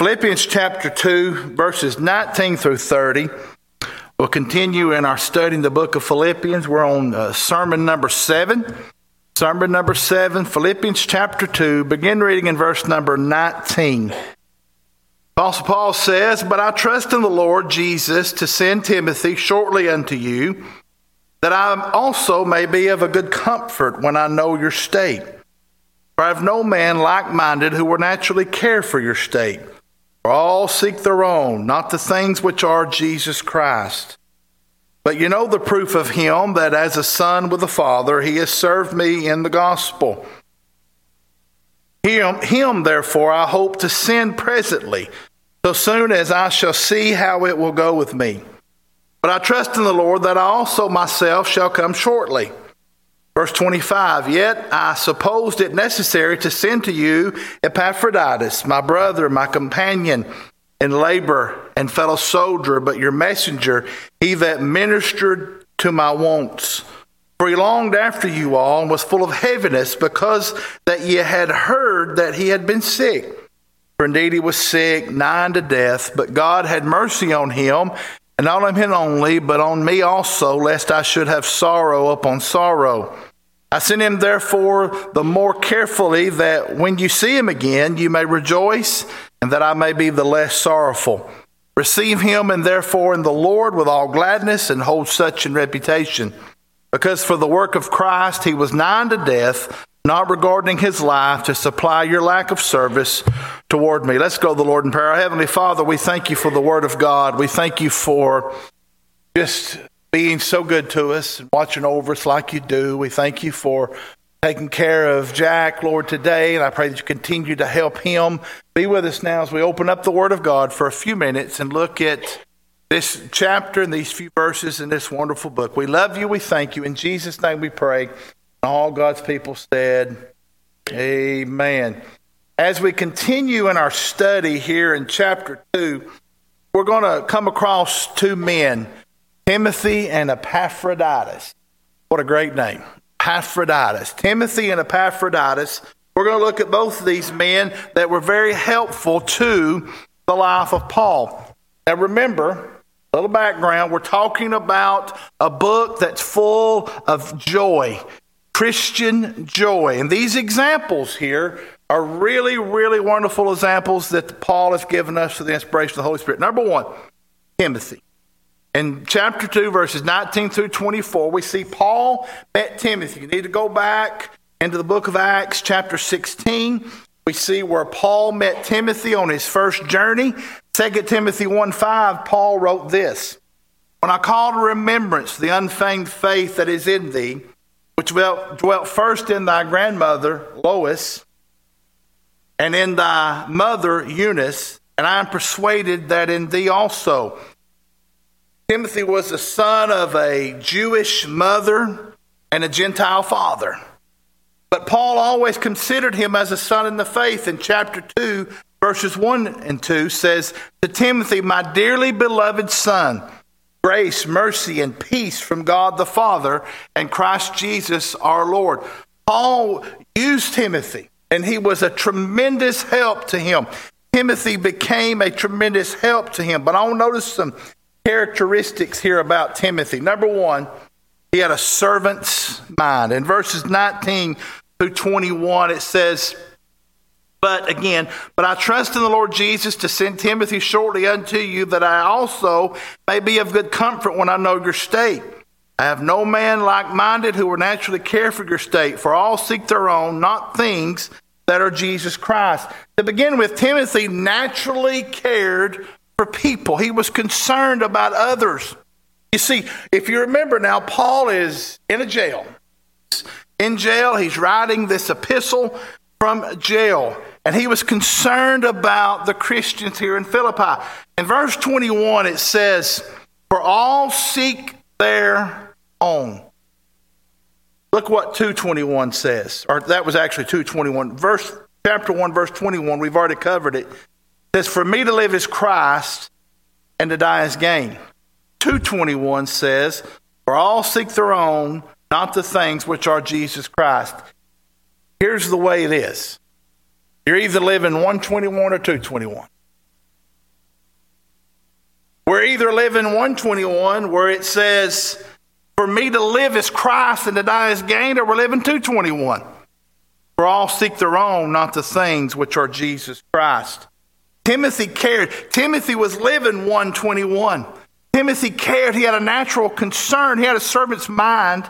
Philippians chapter 2, verses 19 through 30. We'll continue in our study in the book of Philippians. We're on uh, sermon number 7. Sermon number 7, Philippians chapter 2, begin reading in verse number 19. Apostle Paul says, But I trust in the Lord Jesus to send Timothy shortly unto you, that I also may be of a good comfort when I know your state. For I have no man like minded who will naturally care for your state. All seek their own, not the things which are Jesus Christ. But you know the proof of him that as a son with a father, he has served me in the gospel. Him, him, therefore, I hope to send presently, so soon as I shall see how it will go with me. But I trust in the Lord that I also myself shall come shortly. Verse 25, yet I supposed it necessary to send to you Epaphroditus, my brother, my companion in labor and fellow soldier, but your messenger, he that ministered to my wants. For he longed after you all and was full of heaviness because that ye had heard that he had been sick. For indeed he was sick, nigh unto death, but God had mercy on him, and not on him only, but on me also, lest I should have sorrow upon sorrow. I sent him therefore the more carefully that when you see him again, you may rejoice, and that I may be the less sorrowful. Receive him, and therefore in the Lord with all gladness, and hold such in reputation. Because for the work of Christ he was nigh unto death, not regarding his life, to supply your lack of service toward me. Let's go to the Lord in prayer. Our Heavenly Father, we thank you for the Word of God. We thank you for just being so good to us and watching over us like you do. We thank you for taking care of Jack, Lord, today, and I pray that you continue to help him. Be with us now as we open up the Word of God for a few minutes and look at this chapter and these few verses in this wonderful book. We love you. We thank you. In Jesus' name we pray. All God's people said, Amen. As we continue in our study here in chapter 2, we're going to come across two men, Timothy and Epaphroditus. What a great name. Epaphroditus. Timothy and Epaphroditus. We're going to look at both of these men that were very helpful to the life of Paul. Now remember, a little background, we're talking about a book that's full of joy. Christian joy. And these examples here are really, really wonderful examples that Paul has given us through the inspiration of the Holy Spirit. Number one, Timothy. In chapter 2, verses 19 through 24, we see Paul met Timothy. You need to go back into the book of Acts, chapter 16. We see where Paul met Timothy on his first journey. 2 Timothy 1 5, Paul wrote this When I call to remembrance the unfeigned faith that is in thee, which dwelt first in thy grandmother Lois, and in thy mother Eunice, and I am persuaded that in thee also. Timothy was the son of a Jewish mother and a Gentile father. But Paul always considered him as a son in the faith. In chapter 2, verses 1 and 2 says, To Timothy, my dearly beloved son, Grace, mercy, and peace from God the Father and Christ Jesus our Lord. Paul used Timothy, and he was a tremendous help to him. Timothy became a tremendous help to him. But I want to notice some characteristics here about Timothy. Number one, he had a servant's mind. In verses 19 through 21, it says, but again, but I trust in the Lord Jesus to send Timothy shortly unto you, that I also may be of good comfort when I know your state. I have no man like minded who will naturally care for your state, for all seek their own, not things that are Jesus Christ. To begin with, Timothy naturally cared for people, he was concerned about others. You see, if you remember now, Paul is in a jail. In jail, he's writing this epistle from jail. And he was concerned about the Christians here in Philippi. In verse 21, it says, For all seek their own. Look what 221 says. Or that was actually 221. Verse chapter 1, verse 21, we've already covered it. Says, For me to live is Christ, and to die is gain. 221 says, For all seek their own, not the things which are Jesus Christ. Here's the way it is. You're either living 121 or 221. We're either living 121 where it says, For me to live is Christ and to die is gain, or we're living 221. For all seek their own, not the things which are Jesus Christ. Timothy cared. Timothy was living 121. Timothy cared. He had a natural concern. He had a servant's mind.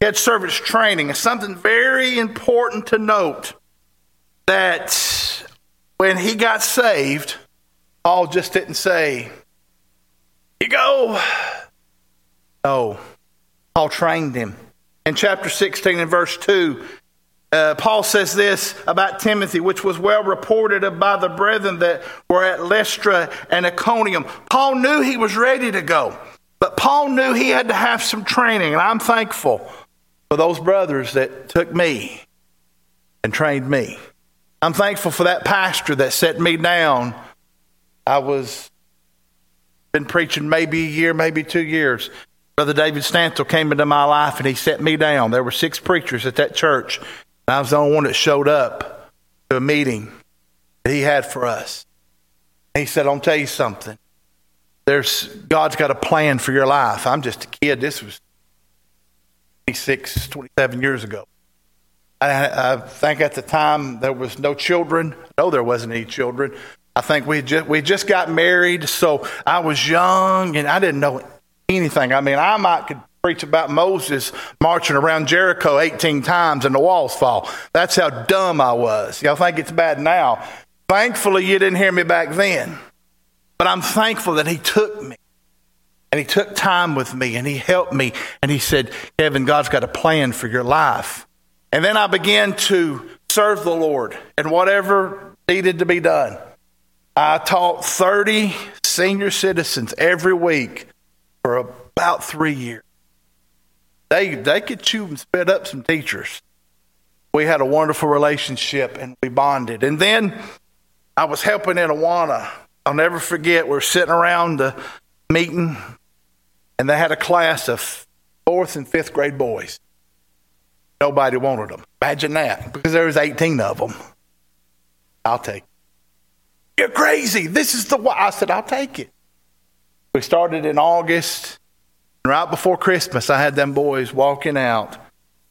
He had servant's training. It's something very important to note that when he got saved, Paul just didn't say, You go. No. Paul trained him. In chapter 16 and verse 2, uh, Paul says this about Timothy, which was well reported by the brethren that were at Lystra and Iconium. Paul knew he was ready to go, but Paul knew he had to have some training, and I'm thankful for those brothers that took me and trained me. I'm thankful for that pastor that set me down. I was been preaching maybe a year, maybe two years. Brother David Stansel came into my life and he set me down. There were six preachers at that church. And I was the only one that showed up to a meeting that he had for us. he said, I'll tell you something. There's God's got a plan for your life. I'm just a kid. This was 26, 27 years ago. I, I think at the time there was no children. No, there wasn't any children. I think we just we just got married, so I was young and I didn't know anything. I mean, I might could preach about Moses marching around Jericho 18 times and the walls fall. That's how dumb I was. Y'all think it's bad now. Thankfully, you didn't hear me back then. But I'm thankful that he took me and he took time with me and he helped me and he said, Kevin, God's got a plan for your life. And then I began to serve the Lord and whatever needed to be done. I taught 30 senior citizens every week for about three years. They they could chew and spit up some teachers. We had a wonderful relationship and we bonded. And then I was helping in Awana. I'll never forget. We are sitting around the meeting, and they had a class of fourth and fifth grade boys. Nobody wanted them. Imagine that, because there was 18 of them. I'll take it. You're crazy. This is the Why. I said, I'll take it. We started in August. Right before Christmas, I had them boys walking out,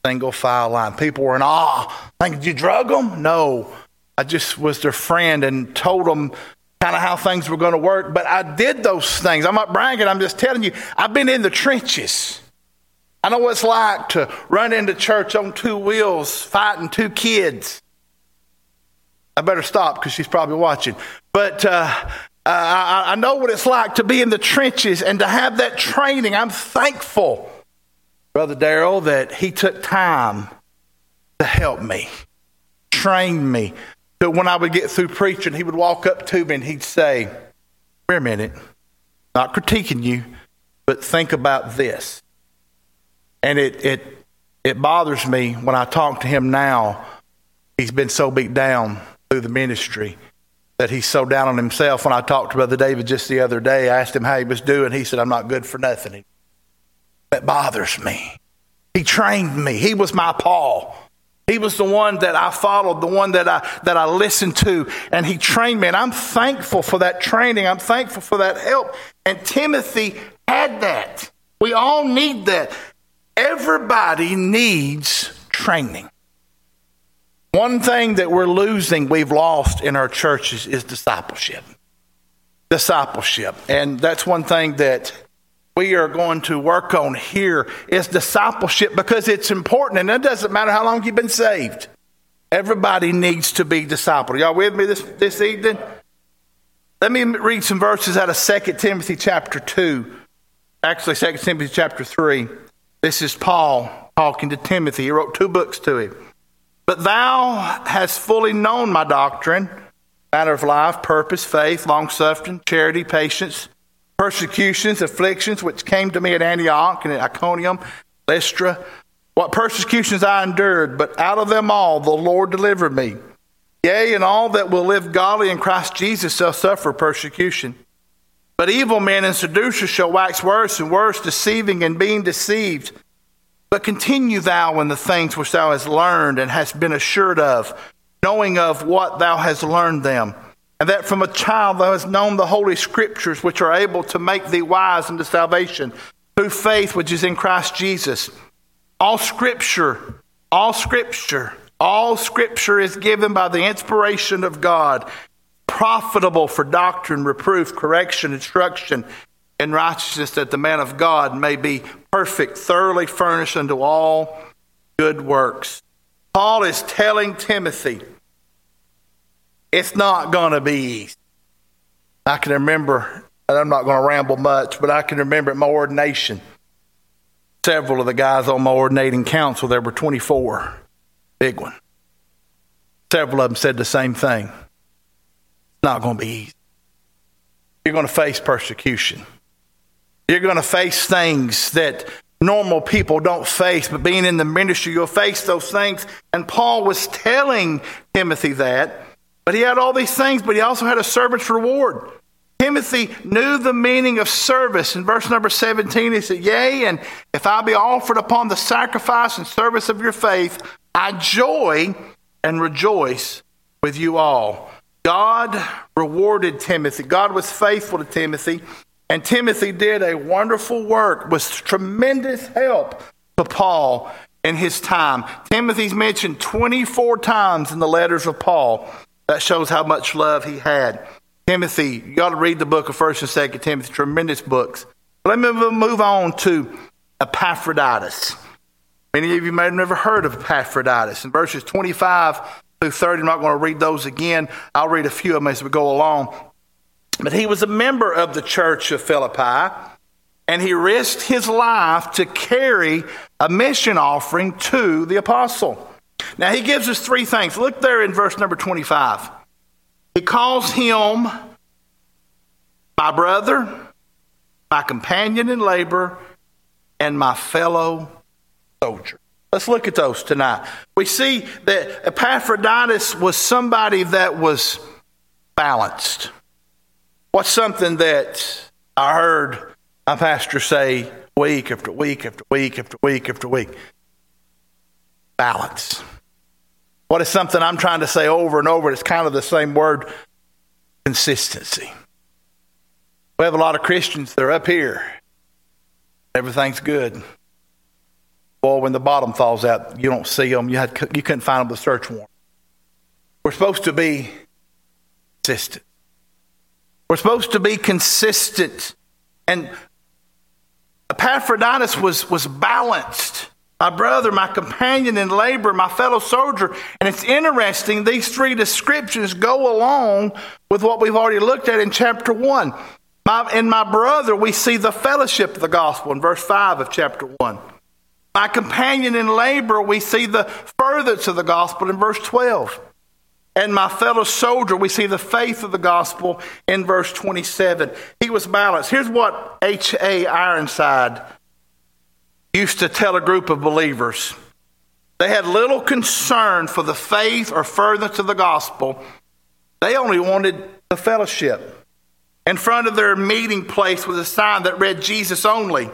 single file line. People were in awe. Did you drug them? No. I just was their friend and told them kind of how things were going to work. But I did those things. I'm not bragging. I'm just telling you, I've been in the trenches. I know what it's like to run into church on two wheels, fighting two kids. I better stop because she's probably watching. But uh, uh, I, I know what it's like to be in the trenches and to have that training. I'm thankful, Brother Darrell, that he took time to help me, train me. So when I would get through preaching, he would walk up to me and he'd say, Wait a minute, not critiquing you, but think about this. And it, it, it bothers me when I talk to him now. He's been so beat down through the ministry that he's so down on himself. When I talked to Brother David just the other day, I asked him how he was doing. He said, I'm not good for nothing. That bothers me. He trained me. He was my Paul. He was the one that I followed, the one that I, that I listened to, and he trained me. And I'm thankful for that training. I'm thankful for that help. And Timothy had that. We all need that. Everybody needs training. One thing that we're losing, we've lost in our churches is discipleship. Discipleship. And that's one thing that we are going to work on here is discipleship because it's important and it doesn't matter how long you've been saved. Everybody needs to be discipled. Y'all with me this, this evening? Let me read some verses out of 2 Timothy chapter 2. Actually, 2 Timothy chapter 3. This is Paul talking to Timothy. He wrote two books to him. But thou hast fully known my doctrine, matter of life, purpose, faith, long suffering, charity, patience, persecutions, afflictions, which came to me at Antioch and at Iconium, Lystra. What persecutions I endured, but out of them all the Lord delivered me. Yea, and all that will live godly in Christ Jesus shall suffer persecution. But evil men and seducers shall wax worse and worse, deceiving and being deceived. But continue thou in the things which thou hast learned and hast been assured of, knowing of what thou hast learned them, and that from a child thou hast known the holy scriptures, which are able to make thee wise unto salvation through faith which is in Christ Jesus. All scripture, all scripture, all scripture is given by the inspiration of God, profitable for doctrine, reproof, correction, instruction, in righteousness, that the man of God may be perfect, thoroughly furnished unto all good works. Paul is telling Timothy, it's not going to be easy. I can remember, and I'm not going to ramble much, but I can remember at my ordination, several of the guys on my ordinating council, there were 24, big one. Several of them said the same thing. It's not going to be easy. You're going to face persecution. You're going to face things that normal people don't face, but being in the ministry, you'll face those things. And Paul was telling Timothy that. But he had all these things, but he also had a servant's reward. Timothy knew the meaning of service. In verse number 17, he said, Yea, and if I be offered upon the sacrifice and service of your faith, I joy and rejoice with you all. God rewarded Timothy. God was faithful to Timothy. And Timothy did a wonderful work, was tremendous help to Paul in his time. Timothy's mentioned 24 times in the letters of Paul. That shows how much love he had. Timothy, you got to read the book of 1st and 2nd Timothy, tremendous books. Let me move on to Epaphroditus. Many of you may have never heard of Epaphroditus. In verses 25 through 30, I'm not going to read those again. I'll read a few of them as we go along. But he was a member of the church of Philippi, and he risked his life to carry a mission offering to the apostle. Now, he gives us three things. Look there in verse number 25. He calls him my brother, my companion in labor, and my fellow soldier. Let's look at those tonight. We see that Epaphroditus was somebody that was balanced. What's something that I heard my pastor say week after week after week after week after week? Balance. What is something I'm trying to say over and over? It's kind of the same word consistency. We have a lot of Christians that are up here. Everything's good. Boy, when the bottom falls out, you don't see them. You, had, you couldn't find them with a search warrant. We're supposed to be consistent. We're supposed to be consistent. And Epaphroditus was, was balanced. My brother, my companion in labor, my fellow soldier. And it's interesting, these three descriptions go along with what we've already looked at in chapter 1. My, in my brother, we see the fellowship of the gospel in verse 5 of chapter 1. My companion in labor, we see the furtherance of the gospel in verse 12 and my fellow soldier, we see the faith of the gospel in verse 27. He was balanced. Here's what H.A. Ironside used to tell a group of believers they had little concern for the faith or furtherance of the gospel, they only wanted the fellowship. In front of their meeting place was a sign that read Jesus only.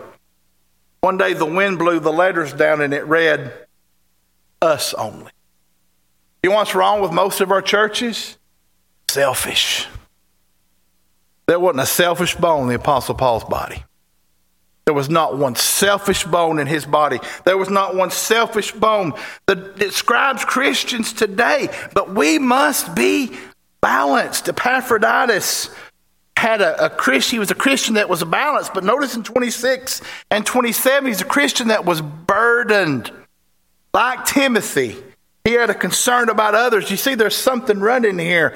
One day the wind blew the letters down and it read, Us only. You know what's wrong with most of our churches? Selfish. There wasn't a selfish bone in the Apostle Paul's body. There was not one selfish bone in his body. There was not one selfish bone that describes Christians today. But we must be balanced. Epaphroditus had a, a Christian, he was a Christian that was balanced. But notice in 26 and 27, he's a Christian that was burdened. Like Timothy, he had a concern about others. You see, there's something running here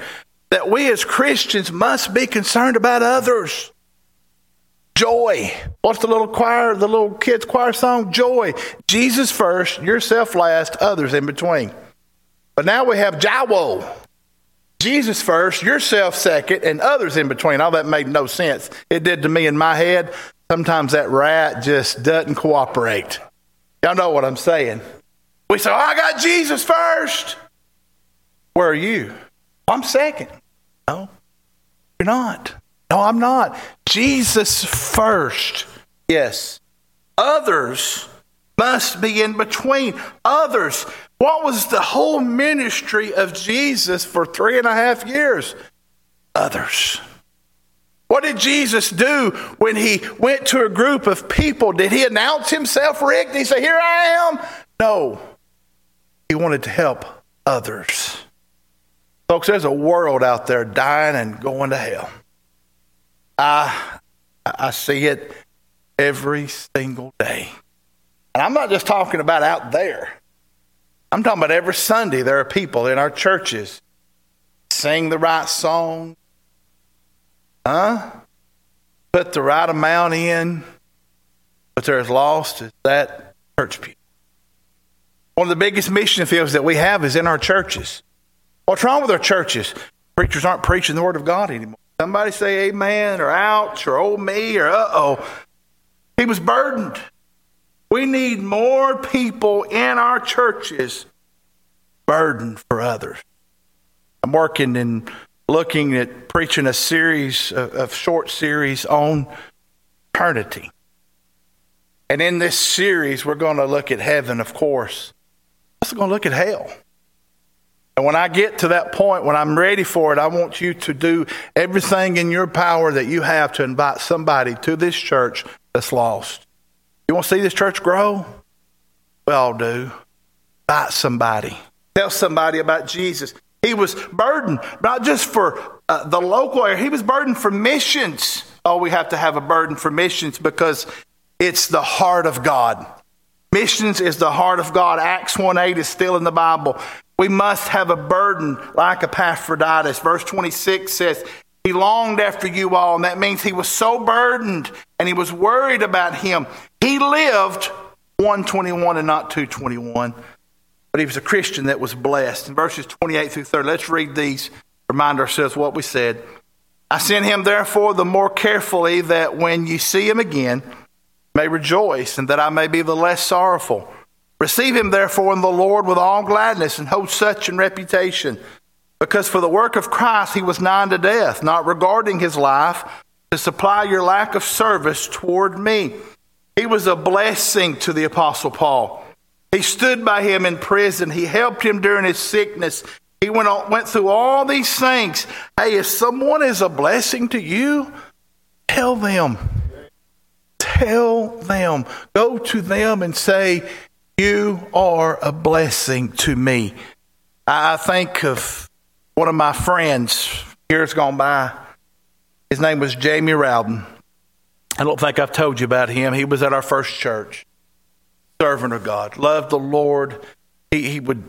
that we as Christians must be concerned about others. Joy. What's the little choir, the little kids' choir song? Joy. Jesus first, yourself last, others in between. But now we have Jawo. Jesus first, yourself second, and others in between. All that made no sense. It did to me in my head. Sometimes that rat just doesn't cooperate. Y'all know what I'm saying. We say, oh, I got Jesus first. Where are you? I'm second. No, you're not. No, I'm not. Jesus first. Yes. Others must be in between. Others. What was the whole ministry of Jesus for three and a half years? others. What did Jesus do when he went to a group of people? Did he announce himself, Rick? Did he say, Here I am? No. He wanted to help others. Folks, there's a world out there dying and going to hell. I, I see it every single day. And I'm not just talking about out there. I'm talking about every Sunday there are people in our churches sing the right song, huh? Put the right amount in, but they're as lost as that church people. One of the biggest mission fields that we have is in our churches. What's wrong with our churches? Preachers aren't preaching the Word of God anymore. Somebody say amen or ouch or oh me or uh oh. He was burdened. We need more people in our churches burdened for others. I'm working and looking at preaching a series of, of short series on eternity. And in this series, we're going to look at heaven, of course. Also going to look at hell. And when I get to that point, when I'm ready for it, I want you to do everything in your power that you have to invite somebody to this church that's lost. You want to see this church grow? We all do. Invite somebody. Tell somebody about Jesus. He was burdened not just for uh, the local area, he was burdened for missions. Oh, we have to have a burden for missions because it's the heart of God. Missions is the heart of God. Acts 1 8 is still in the Bible. We must have a burden like Epaphroditus. Verse 26 says, He longed after you all, and that means he was so burdened and he was worried about him. He lived 121 and not 221, but he was a Christian that was blessed. In verses 28 through 30, let's read these, remind ourselves what we said. I sent him therefore the more carefully that when you see him again, may rejoice, and that I may be the less sorrowful. Receive him, therefore, in the Lord with all gladness and hold such in reputation. Because for the work of Christ he was nigh to death, not regarding his life, to supply your lack of service toward me. He was a blessing to the Apostle Paul. He stood by him in prison. He helped him during his sickness. He went, on, went through all these things. Hey, if someone is a blessing to you, tell them. Tell them. Go to them and say, you are a blessing to me. I think of one of my friends years gone by. His name was Jamie Rowden. I don't think I've told you about him. He was at our first church, servant of God, loved the Lord. He, he would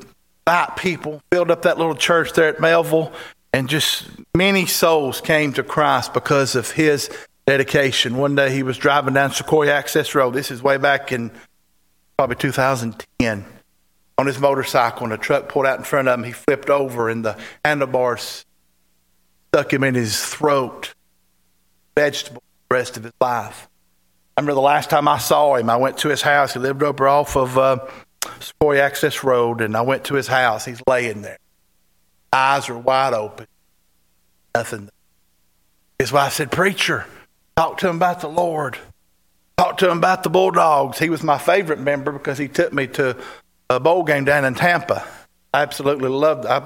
invite people, build up that little church there at Melville, and just many souls came to Christ because of his dedication. One day he was driving down Sequoia Access Road. This is way back in probably 2010, on his motorcycle, and a truck pulled out in front of him. He flipped over, and the handlebars stuck him in his throat, vegetable the rest of his life. I remember the last time I saw him, I went to his house. He lived over off of uh, Sequoia Access Road, and I went to his house. He's laying there. Eyes are wide open. Nothing. His wife said, Preacher, talk to him about the Lord. Talked to him about the Bulldogs. He was my favorite member because he took me to a bowl game down in Tampa. I absolutely loved I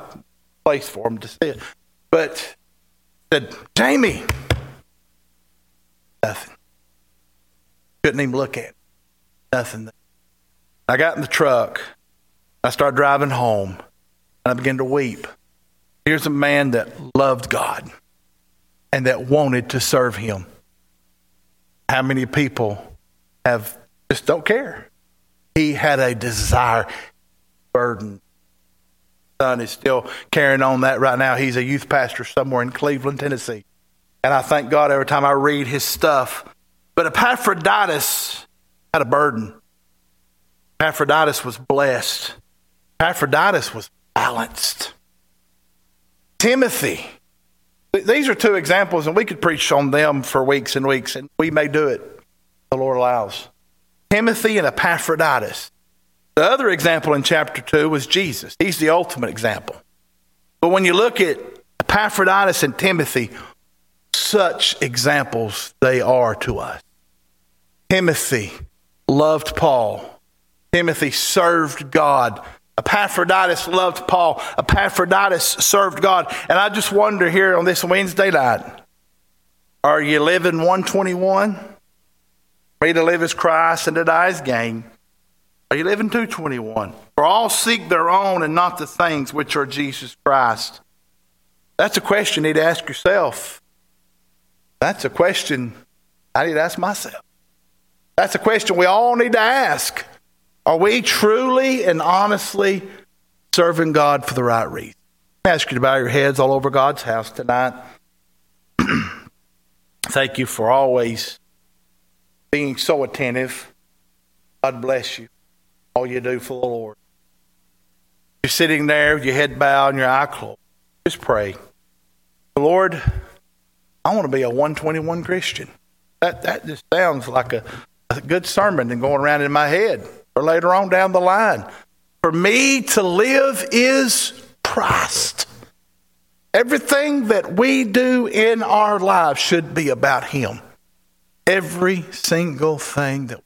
place for him to see it. But said, Jamie, nothing. Couldn't even look at Nothing. I got in the truck. I started driving home, and I began to weep. Here's a man that loved God and that wanted to serve him. How many people have just don't care? He had a desire, burden. Son is still carrying on that right now. He's a youth pastor somewhere in Cleveland, Tennessee. And I thank God every time I read his stuff. But Epaphroditus had a burden. Epaphroditus was blessed. Epaphroditus was balanced. Timothy these are two examples, and we could preach on them for weeks and weeks, and we may do it. The Lord allows. Timothy and Epaphroditus. The other example in chapter 2 was Jesus. He's the ultimate example. But when you look at Epaphroditus and Timothy, such examples they are to us. Timothy loved Paul. Timothy served God Epaphroditus loved Paul. Epaphroditus served God. And I just wonder here on this Wednesday night are you living 121? Free to live as Christ and to die as gain. Are you living 221? For all seek their own and not the things which are Jesus Christ. That's a question you need to ask yourself. That's a question I need to ask myself. That's a question we all need to ask. Are we truly and honestly serving God for the right reason? I ask you to bow your heads all over God's house tonight. Thank you for always being so attentive. God bless you. All you do for the Lord. You're sitting there, with your head bowed and your eye closed. Just pray. Lord, I want to be a 121 Christian. That, that just sounds like a, a good sermon and going around in my head or later on down the line. For me to live is Christ. Everything that we do in our lives should be about Him. Every single thing that